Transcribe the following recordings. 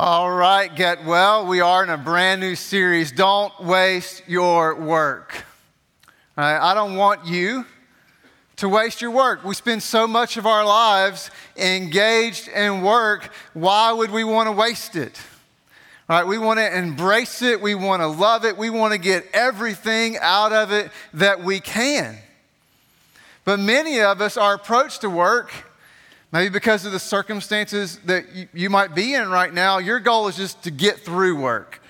All right, get well. We are in a brand new series. Don't waste your work. I don't want you to waste your work. We spend so much of our lives engaged in work. Why would we want to waste it? All right, we want to embrace it. We want to love it. We want to get everything out of it that we can. But many of us, our approach to work Maybe because of the circumstances that you, might be in right now, your goal is just to get through work.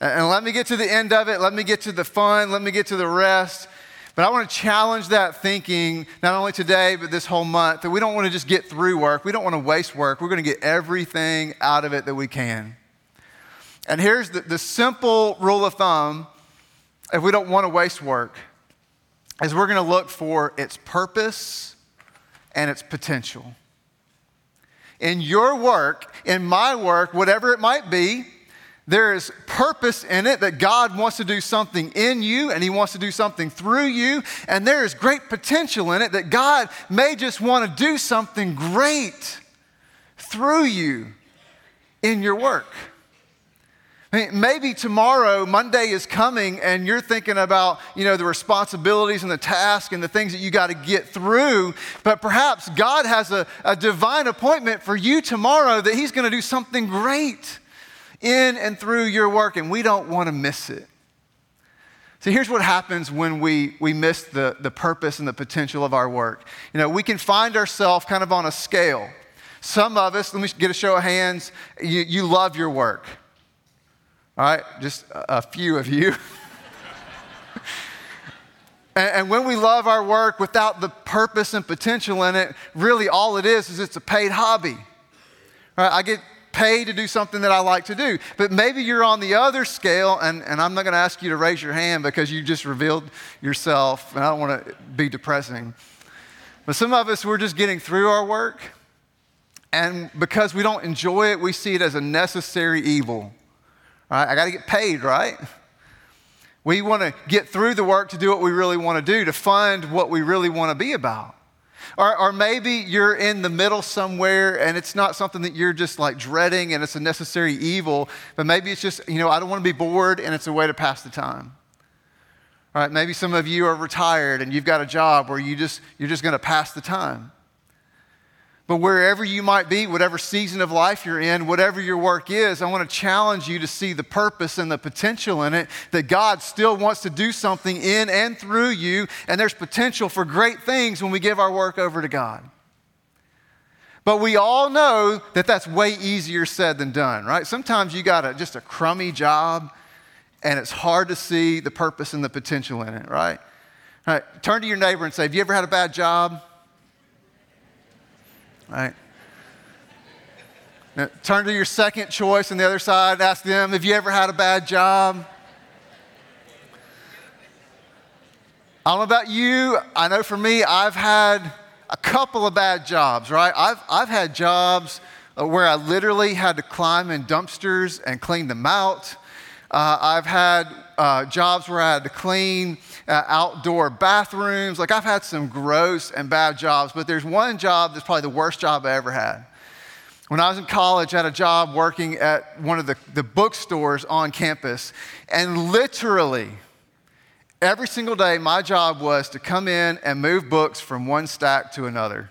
And let me get to the end of it. Let me get to the fun. Let me get to the rest. But I want to challenge that thinking, not only today, but this whole month, that we don't want to just get through work. We don't want to waste work. We're going to get everything out of it that we can. And here's the, the simple rule of thumb if we don't want to waste work, is we're going to look for its purpose and its potential. In your work, in my work, whatever it might be, there is purpose in it that God wants to do something in you and He wants to do something through you. And there is great potential in it that God may just want to do something great through you in your work. Maybe tomorrow, Monday is coming, and you're thinking about, you know, the responsibilities and the task and the things that you got to get through. But perhaps God has a, a divine appointment for you tomorrow that He's going to do something great in and through your work, and we don't want to miss it. So here's what happens when we, we miss the, the purpose and the potential of our work. You know, we can find ourselves kind of on a scale. Some of us, let me get a show of hands, you, you love your work. All right, just a few of you. and, when we love our work without the purpose and potential in it, really all it is is it's a paid hobby. Right, I get paid to do something that I like to do. But maybe you're on the other scale, and, and I'm not going to ask you to raise your hand because you just revealed yourself, and I don't want to be depressing. But some of us, we're just getting through our work, and because we don't enjoy it, we see it as a necessary evil. I got to get paid, right? We want to get through the work to do what we really want to do, to fund what we really want to be about. Or, or, maybe you're in the middle somewhere and it's not something that you're just like dreading and it's a necessary evil, but maybe it's just, you know, I don't want to be bored and it's a way to pass the time. All right, maybe some of you are retired and you've got a job where you just, you're just going to pass the time. But wherever you might be, whatever season of life you're in, whatever your work is, I want to challenge you to see the purpose and the potential in it that God still wants to do something in and through you, and there's potential for great things when we give our work over to God. But we all know that that's way easier said than done, right? Sometimes you got a, just a crummy job, and it's hard to see the purpose and the potential in it, right? All right, turn to your neighbor and say, Have you ever had a bad job? Right? Now, turn to your second choice on the other side. Ask them, have you ever had a bad job? I don't know about you. I know for me, I've had a couple of bad jobs, right? I've, I've had jobs uh, where I literally had to climb in dumpsters and clean them out. Uh, I've had uh, jobs where I had to clean uh, outdoor bathrooms. Like, I've had some gross and bad jobs, but there's one job that's probably the worst job I ever had. When I was in college, I had a job working at one of the, the bookstores on campus, and literally, every single day, my job was to come in and move books from one stack to another.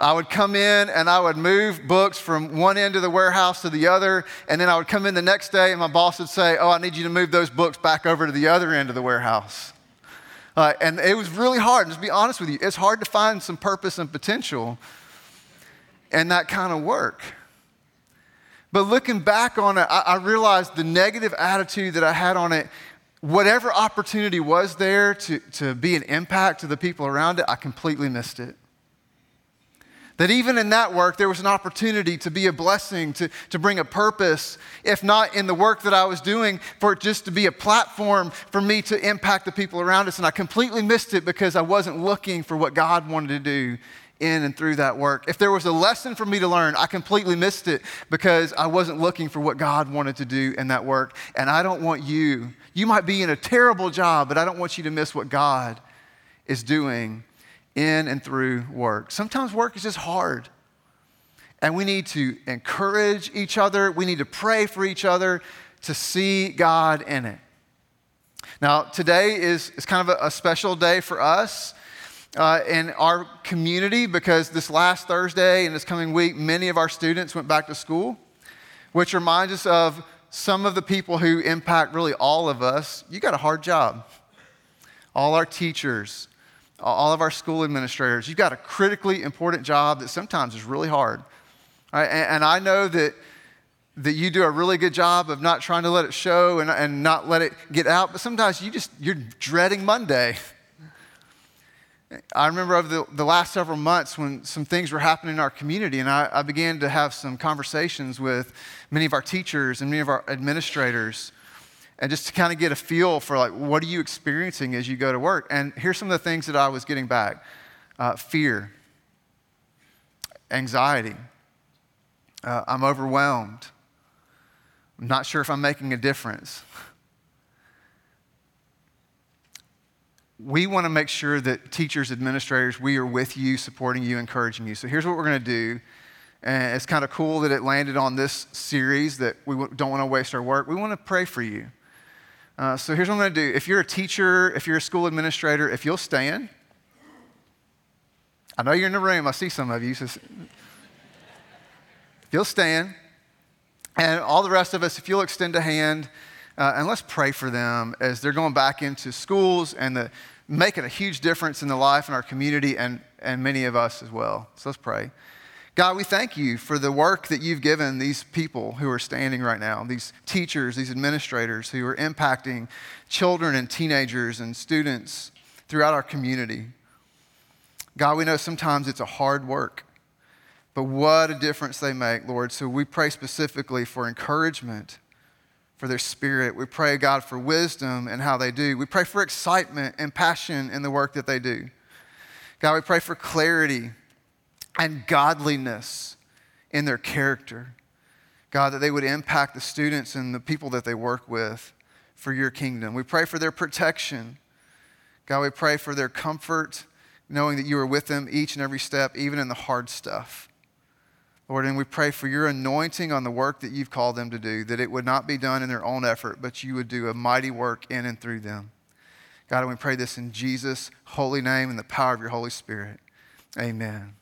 I would come in and I would move books from one end of the warehouse to the other. And then I would come in the next day and my boss would say, Oh, I need you to move those books back over to the other end of the warehouse. Uh, and it was really hard. And just be honest with you, it's hard to find some purpose and potential in that kind of work. But looking back on it, I, I realized the negative attitude that I had on it whatever opportunity was there to, to be an impact to the people around it, I completely missed it. That even in that work, there was an opportunity to be a blessing, to, to bring a purpose, if not in the work that I was doing, for it just to be a platform for me to impact the people around us. And I completely missed it because I wasn't looking for what God wanted to do in and through that work. If there was a lesson for me to learn, I completely missed it because I wasn't looking for what God wanted to do in that work. And I don't want you, you might be in a terrible job, but I don't want you to miss what God is doing in and through work. Sometimes work is just hard. And we need to encourage each other. We need to pray for each other to see God in it. Now, today is, is kind of a, a special day for us uh, in our community because this last Thursday and this coming week, many of our students went back to school, which reminds us of some of the people who impact really all of us. You got a hard job. All our teachers, all of our school administrators, you've got a critically important job that sometimes is really hard. Right? And, and I know that that you do a really good job of not trying to let it show and, and not let it get out, but sometimes you just, you're dreading Monday. I remember over the, the last several months when some things were happening in our community, and I, I, began to have some conversations with many of our teachers and many of our administrators, and just to kind of get a feel for like, what are you experiencing as you go to work? And here's some of the things that I was getting back uh, fear, anxiety, uh, I'm overwhelmed, I'm not sure if I'm making a difference. we want to make sure that teachers, administrators, we are with you, supporting you, encouraging you. So here's what we're going to do. And it's kind of cool that it landed on this series that we don't want to waste our work. We want to pray for you. Uh, so here's what I'm going to do. If you're a teacher, if you're a school administrator, if you'll stand, I know you're in the room. I see some of you. So if you'll stand, and all the rest of us, if you'll extend a hand, uh, and let's pray for them as they're going back into schools and the, making a huge difference in the life in our community and, and many of us as well. So let's pray. God, we thank you for the work that you've given these people who are standing right now, these teachers, these administrators who are impacting children and teenagers and students throughout our community. God, we know sometimes it's a hard work, but what a difference they make, Lord. So we pray specifically for encouragement for their spirit. We pray, God, for wisdom and how they do. We pray for excitement and passion in the work that they do. God, we pray for clarity and godliness in their character. God, that they would impact the students and the people that they work with for your kingdom. We pray for their protection. God, we pray for their comfort, knowing that you are with them each and every step, even in the hard stuff. Lord, and we pray for your anointing on the work that you've called them to do, that it would not be done in their own effort, but you would do a mighty work in and through them. God, and we pray this in Jesus' holy name and the power of your Holy Spirit. Amen.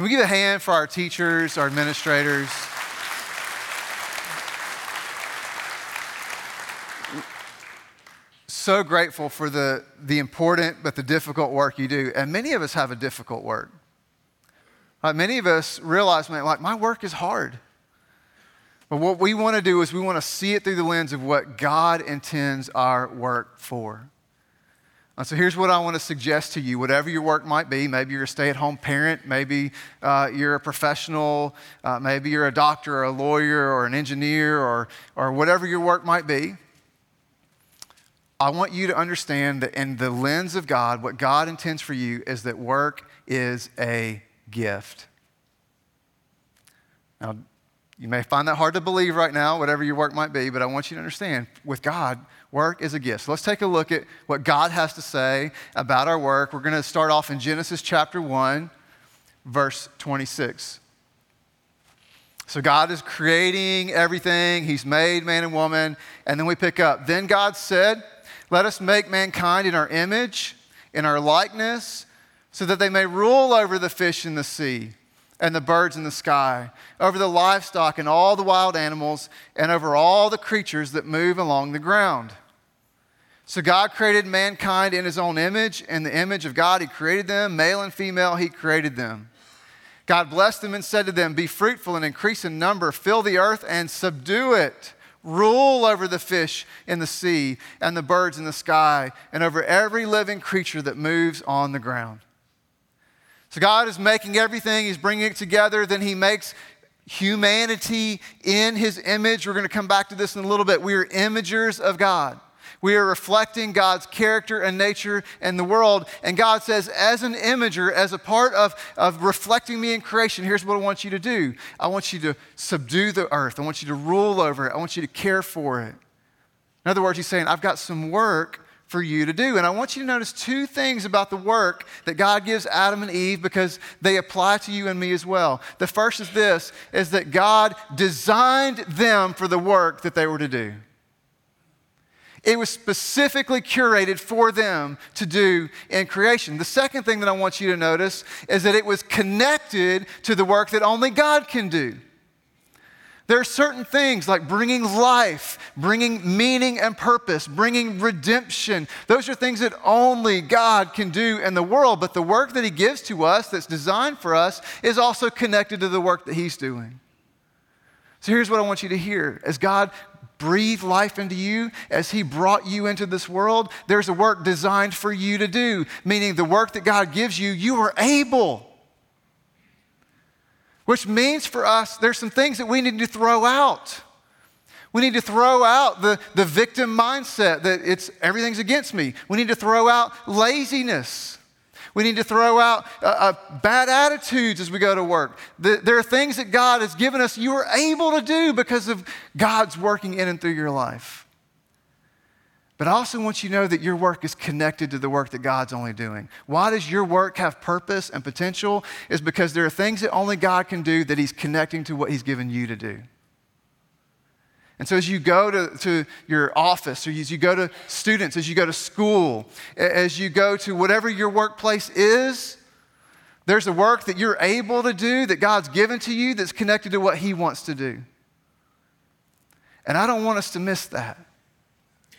Can we give a hand for our teachers, our administrators? so grateful for the, the important but the difficult work you do. And many of us have a difficult work. Uh, many of us realize, man, like, my work is hard. But what we want to do is we want to see it through the lens of what God intends our work for. Uh, so here's what I want to suggest to you whatever your work might be, maybe you're a stay at home parent, maybe uh, you're a professional, uh, maybe you're a doctor or a lawyer or an engineer or, or whatever your work might be. I want you to understand that in the lens of God, what God intends for you is that work is a gift. Now, you may find that hard to believe right now, whatever your work might be, but I want you to understand with God, work is a gift. So let's take a look at what God has to say about our work. We're going to start off in Genesis chapter 1, verse 26. So God is creating everything, He's made man and woman, and then we pick up. Then God said, Let us make mankind in our image, in our likeness so that they may rule over the fish in the sea and the birds in the sky, over the livestock and all the wild animals, and over all the creatures that move along the ground. So God created mankind in his own image. In the image of God, he created them. Male and female, he created them. God blessed them and said to them, Be fruitful and increase in number, fill the earth and subdue it. Rule over the fish in the sea and the birds in the sky, and over every living creature that moves on the ground. So God is making everything, He's bringing it together. Then He makes humanity in His image. We're going to come back to this in a little bit. We are imagers of God. We are reflecting God's character and nature in the world. And God says, as an imager, as a part of, of reflecting me in creation, here's what I want you to do I want you to subdue the earth, I want you to rule over it, I want you to care for it. In other words, He's saying, I've got some work for you to do. And I want you to notice two things about the work that God gives Adam and Eve because they apply to you and me as well. The first is this is that God designed them for the work that they were to do. It was specifically curated for them to do in creation. The second thing that I want you to notice is that it was connected to the work that only God can do. There are certain things like bringing life, bringing meaning and purpose, bringing redemption. Those are things that only God can do in the world. But the work that He gives to us, that's designed for us, is also connected to the work that He's doing. So here's what I want you to hear. As God breathed life into you, as He brought you into this world, there's a work designed for you to do, meaning the work that God gives you, you are able which means for us, there's some things that we need to throw out. We need to throw out the, the victim mindset that it's everything's against me. We need to throw out laziness. We need to throw out uh, uh, bad attitudes as we go to work. The, there are things that God has given us you are able to do because of God's working in and through your life. But I also want you to know that your work is connected to the work that God's only doing. Why does your work have purpose and potential? Is because there are things that only God can do that He's connecting to what He's given you to do. And so, as you go to, to your office, or as you go to students, as you go to school, as you go to whatever your workplace is, there's a work that you're able to do that God's given to you that's connected to what He wants to do. And I don't want us to miss that.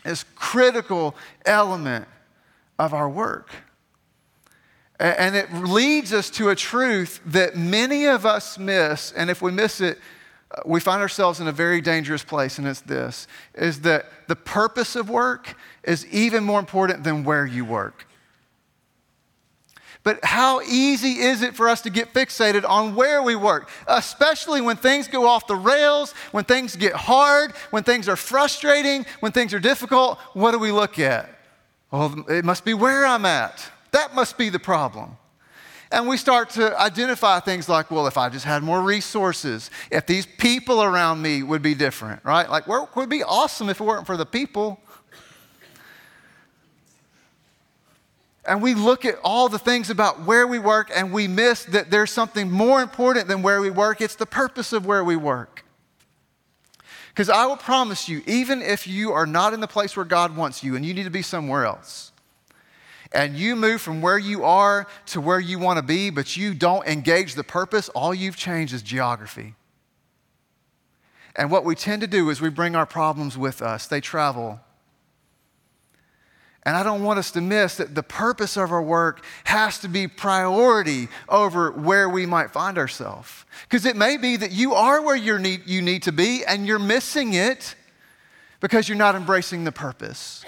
is critical element of our work. And it leads us to a truth that many of us miss, and if we miss it, we find ourselves in a very dangerous place, and it's this is that the purpose of work is even more important than where you work. But how easy is it for us to get fixated on where we work, especially when things go off the rails, when things get hard, when things are frustrating, when things are difficult? What do we look at? Well, it must be where I'm at. That must be the problem. And we start to identify things like, well, if I just had more resources, if these people around me would be different, right? Like, work would be awesome if it weren't for the people. And we look at all the things about where we work and we miss that there's something more important than where we work. It's the purpose of where we work. Because I will promise you, even if you are not in the place where God wants you and you need to be somewhere else, and you move from where you are to where you want to be, but you don't engage the purpose, all you've changed is geography. And what we tend to do is we bring our problems with us, they travel and I don't want us to miss that the purpose of our work has to be priority over where we might find ourselves. Because it may be that you are where you need, you need to be and you're missing it because you're not embracing the purpose.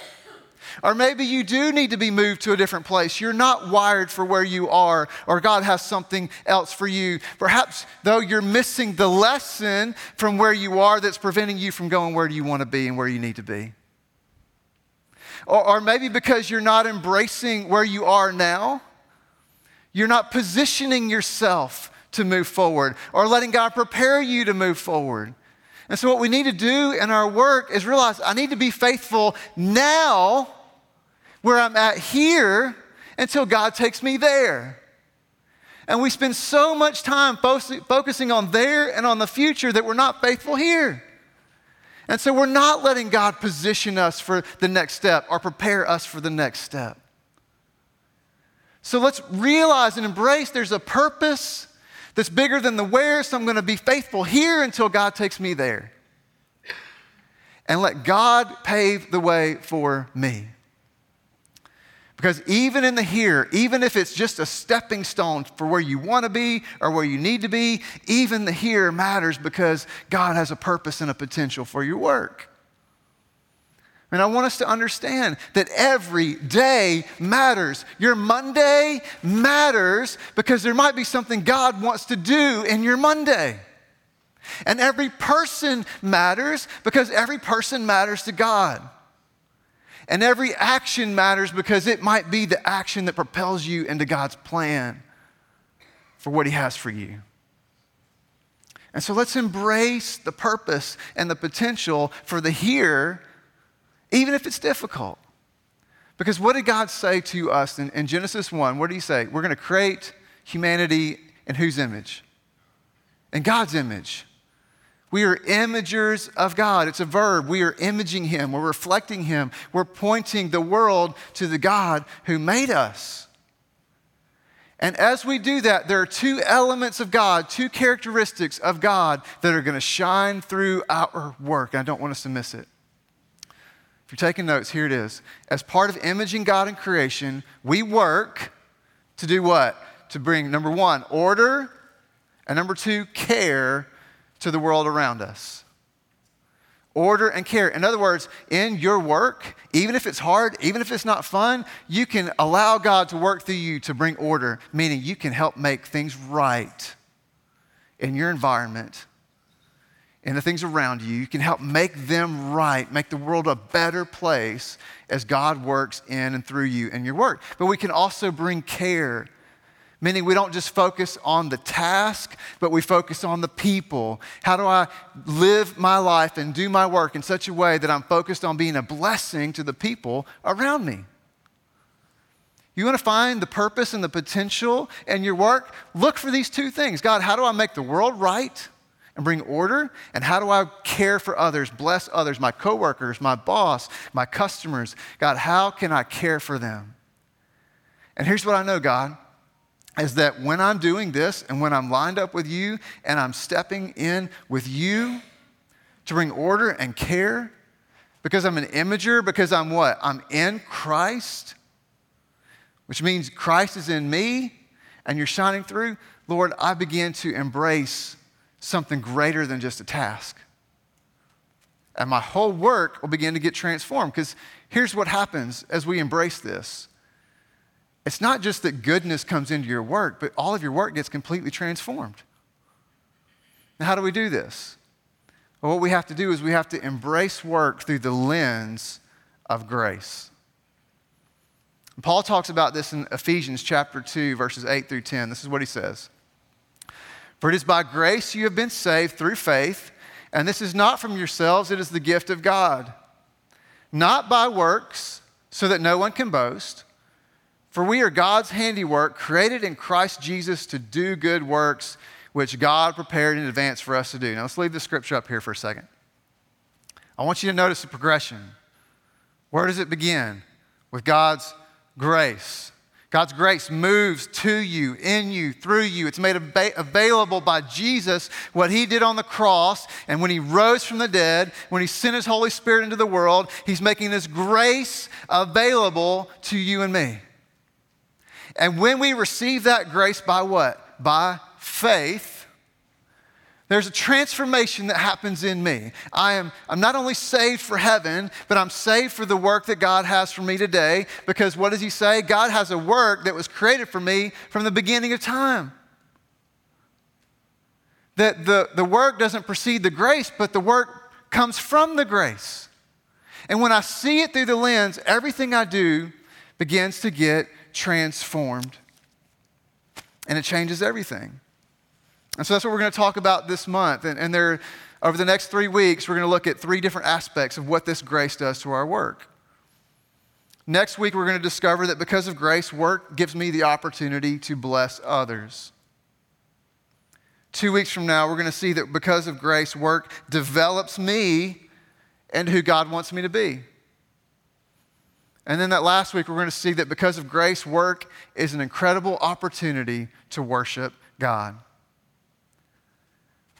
Or maybe you do need to be moved to a different place. You're not wired for where you are, or God has something else for you. Perhaps, though, you're missing the lesson from where you are that's preventing you from going where you want to be and where you need to be. Or, or maybe because you're not embracing where you are now, you're not positioning yourself to move forward or letting God prepare you to move forward. And so, what we need to do in our work is realize I need to be faithful now where I'm at here until God takes me there. And we spend so much time focusing on there and on the future that we're not faithful here. And so we're not letting God position us for the next step or prepare us for the next step. So let's realize and embrace there's a purpose that's bigger than the where, so I'm going to be faithful here until God takes me there. And let God pave the way for me. Because even in the here, even if it's just a stepping stone for where you want to be or where you need to be, even the here matters because God has a purpose and a potential for your work. And I want us to understand that every day matters. Your Monday matters because there might be something God wants to do in your Monday. And every person matters because every person matters to God. And every action matters because it might be the action that propels you into God's plan for what He has for you. And so let's embrace the purpose and the potential for the here, even if it's difficult. Because what did God say to us in, in Genesis 1? What did He say? We're going to create humanity in whose image? In God's image. We are imagers of God. It's a verb. We are imaging Him. We're reflecting Him. We're pointing the world to the God who made us. And as we do that, there are two elements of God, two characteristics of God that are going to shine through our work. I don't want us to miss it. If you're taking notes, here it is. As part of imaging God in creation, we work to do what? To bring, number one, order, and number two, care to the world around us. Order and care. In other words, in your work, even if it's hard, even if it's not fun, you can allow God to work through you to bring order, meaning you can help make things right in your environment and the things around you. You can help make them right, make the world a better place as God works in and through you and your work. But we can also bring care, meaning we don't just focus on the task, but we focus on the people. How do I live my life and do my work in such a way that I'm focused on being a blessing to the people around me? You want to find the purpose and the potential in your work? Look for these two things God, how do I make the world right? and bring order? And how do I care for others, bless others, my coworkers, my boss, my customers? God, how can I care for them? And here's what I know, God, is that when I'm doing this and when I'm lined up with you and I'm stepping in with you to bring order and care, because I'm an imager, because I'm what? I'm in Christ, which means Christ is in me and you're shining through. Lord, I begin to embrace something greater than just a task. And my whole work will begin to get transformed because here's what happens as we embrace this it's not just that goodness comes into your work, but all of your work gets completely transformed. Now, how do we do this? Well, what we have to do is we have to embrace work through the lens of grace. Paul talks about this in Ephesians chapter 2, verses 8 through 10. This is what he says. For it is by grace you have been saved through faith, and this is not from yourselves, it is the gift of God. Not by works, so that no one can boast. For we are God's handiwork, created in Christ Jesus to do good works, which God prepared in advance for us to do. Now let's leave the scripture up here for a second. I want you to notice the progression. Where does it begin? With God's grace. God's grace moves to you, in you, through you. It's made available by Jesus, what he did on the cross. And when he rose from the dead, when he sent his Holy Spirit into the world, he's making this grace available to you and me. And when we receive that grace by what? By faith, there's a transformation that happens in me. I am, I'm not only saved for heaven, but I'm saved for the work that God has for me today. Because what does He say? God has a work that was created for me from the beginning of time. That the, the work doesn't precede the grace, but the work comes from the grace. And when I see it through the lens, everything I do begins to get transformed. And it changes everything. And so that's what we're going to talk about this month. And, and there, over the next three weeks, we're going to look at three different aspects of what this grace does to our work. Next week, we're going to discover that because of grace, work gives me the opportunity to bless others. Two weeks from now, we're going to see that because of grace, work develops me and who God wants me to be. And then that last week, we're going to see that because of grace, work is an incredible opportunity to worship God.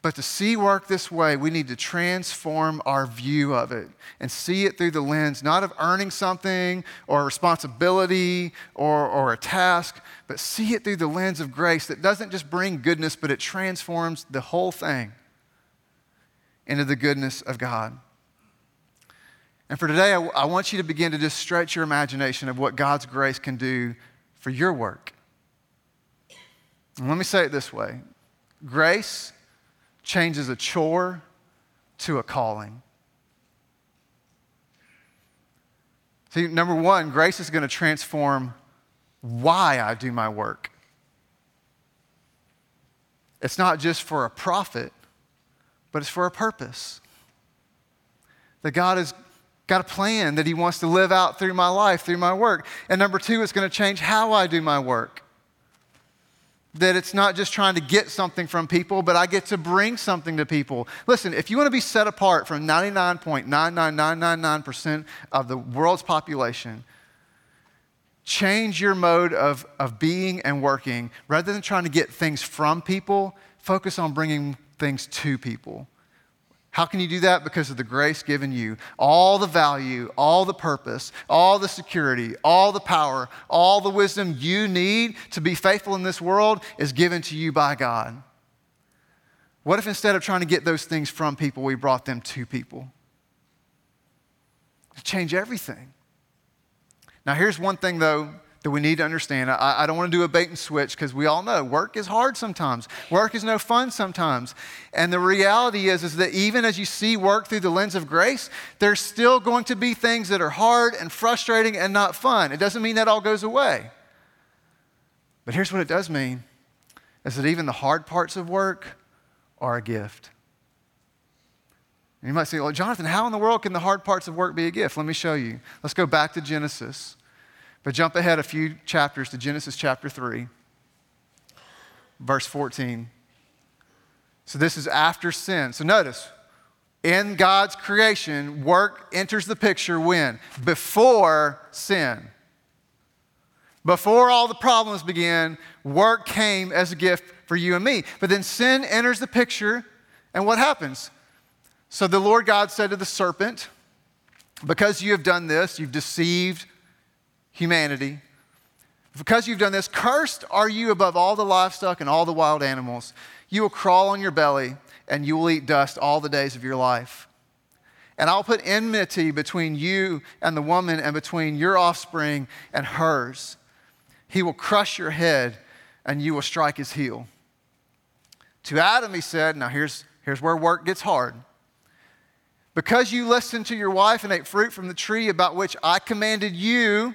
But to see work this way, we need to transform our view of it and see it through the lens not of earning something or a responsibility or, or a task, but see it through the lens of grace that doesn't just bring goodness, but it transforms the whole thing into the goodness of God. And for today, I, I want you to begin to just stretch your imagination of what God's grace can do for your work. And let me say it this way grace changes a chore to a calling. See, number one, grace is going to transform why I do my work. It's not just for a profit, but it's for a purpose. That God is got a plan that He wants to live out through my life, through my work. And number two, it's going to change how I do my work. That it's not just trying to get something from people, but I get to bring something to people. Listen, if you want to be set apart from 99.99999% of the world's population, change your mode of, of being and working. Rather than trying to get things from people, focus on bringing things to people. How can you do that? Because of the grace given you. All the value, all the purpose, all the security, all the power, all the wisdom you need to be faithful in this world is given to you by God. What if instead of trying to get those things from people, we brought them to people? To change everything. Now, here's one thing, though, that we need to understand. I, I don't want to do a bait and switch because we all know work is hard sometimes. Work is no fun sometimes. And the reality is, is that even as you see work through the lens of grace, there's still going to be things that are hard and frustrating and not fun. It doesn't mean that all goes away. But here's what it does mean is that even the hard parts of work are a gift. And you might say, well, Jonathan, how in the world can the hard parts of work be a gift? Let me show you. Let's go back to Genesis. But jump ahead a few chapters to Genesis chapter 3, verse 14. So this is after sin. So notice, in God's creation, work enters the picture when? Before sin. Before all the problems began, work came as a gift for you and me. But then sin enters the picture, and what happens? So the Lord God said to the serpent, Because you have done this, you've deceived humanity. Because you've done this, cursed are you above all the livestock and all the wild animals. You will crawl on your belly, and you will eat dust all the days of your life. And I'll put enmity between you and the woman, and between your offspring and hers. He will crush your head, and you will strike his heel. To Adam, he said, Now here's, here's where work gets hard. Because you listened to your wife and ate fruit from the tree about which I commanded you,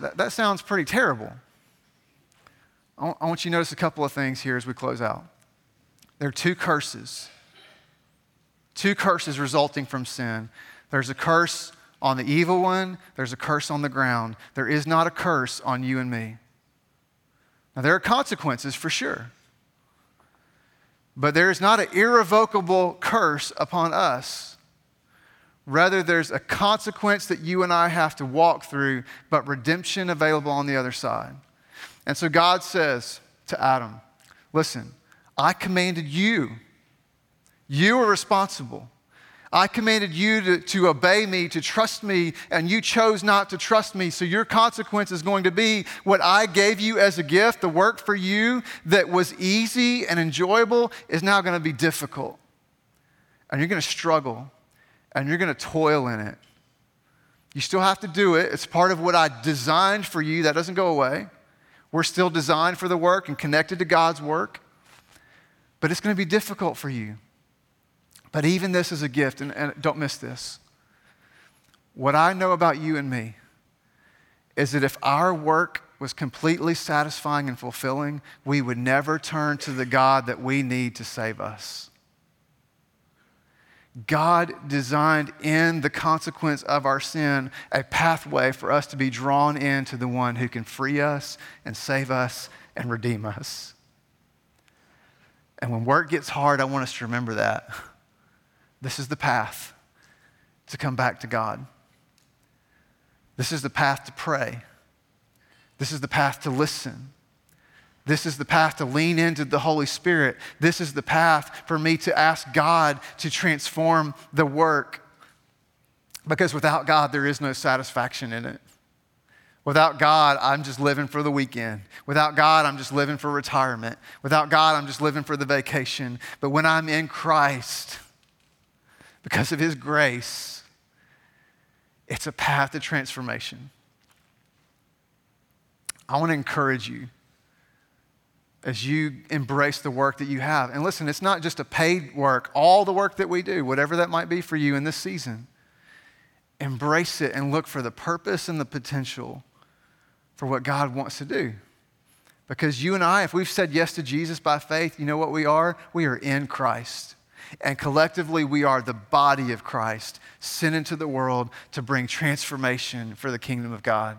That, that sounds pretty terrible. I want you to notice a couple of things here as we close out. There are two curses. Two curses resulting from sin. There's a curse on the evil one, there's a curse on the ground. There is not a curse on you and me. Now, there are consequences for sure. But there is not an irrevocable curse upon us. Rather, there's a consequence that you and I have to walk through, but redemption available on the other side. And so God says to Adam, Listen, I commanded you. You are responsible. I commanded you to, to obey me, to trust me, and you chose not to trust me. So your consequence is going to be what I gave you as a gift, the work for you that was easy and enjoyable, is now going to be difficult. And you're going to struggle and you're going to toil in it. You still have to do it. It's part of what I designed for you. That doesn't go away. We're still designed for the work and connected to God's work. But it's going to be difficult for you. But even this is a gift, and, and don't miss this. What I know about you and me is that if our work was completely satisfying and fulfilling, we would never turn to the God that we need to save us. God designed in the consequence of our sin a pathway for us to be drawn into the one who can free us and save us and redeem us. And when work gets hard, I want us to remember that. This is the path to come back to God. This is the path to pray. This is the path to listen. This is the path to lean into the Holy Spirit. This is the path for me to ask God to transform the work. Because without God, there is no satisfaction in it. Without God, I'm just living for the weekend. Without God, I'm just living for retirement. Without God, I'm just living for the vacation. But when I'm in Christ, because of His grace, it's a path to transformation. I want to encourage you as you embrace the work that you have. And listen, it's not just a paid work, all the work that we do, whatever that might be for you in this season, embrace it and look for the purpose and the potential for what God wants to do. Because you and I, if we've said yes to Jesus by faith, you know what we are? We are in Christ. And collectively, we are the body of Christ, sent into the world to bring transformation for the kingdom of God.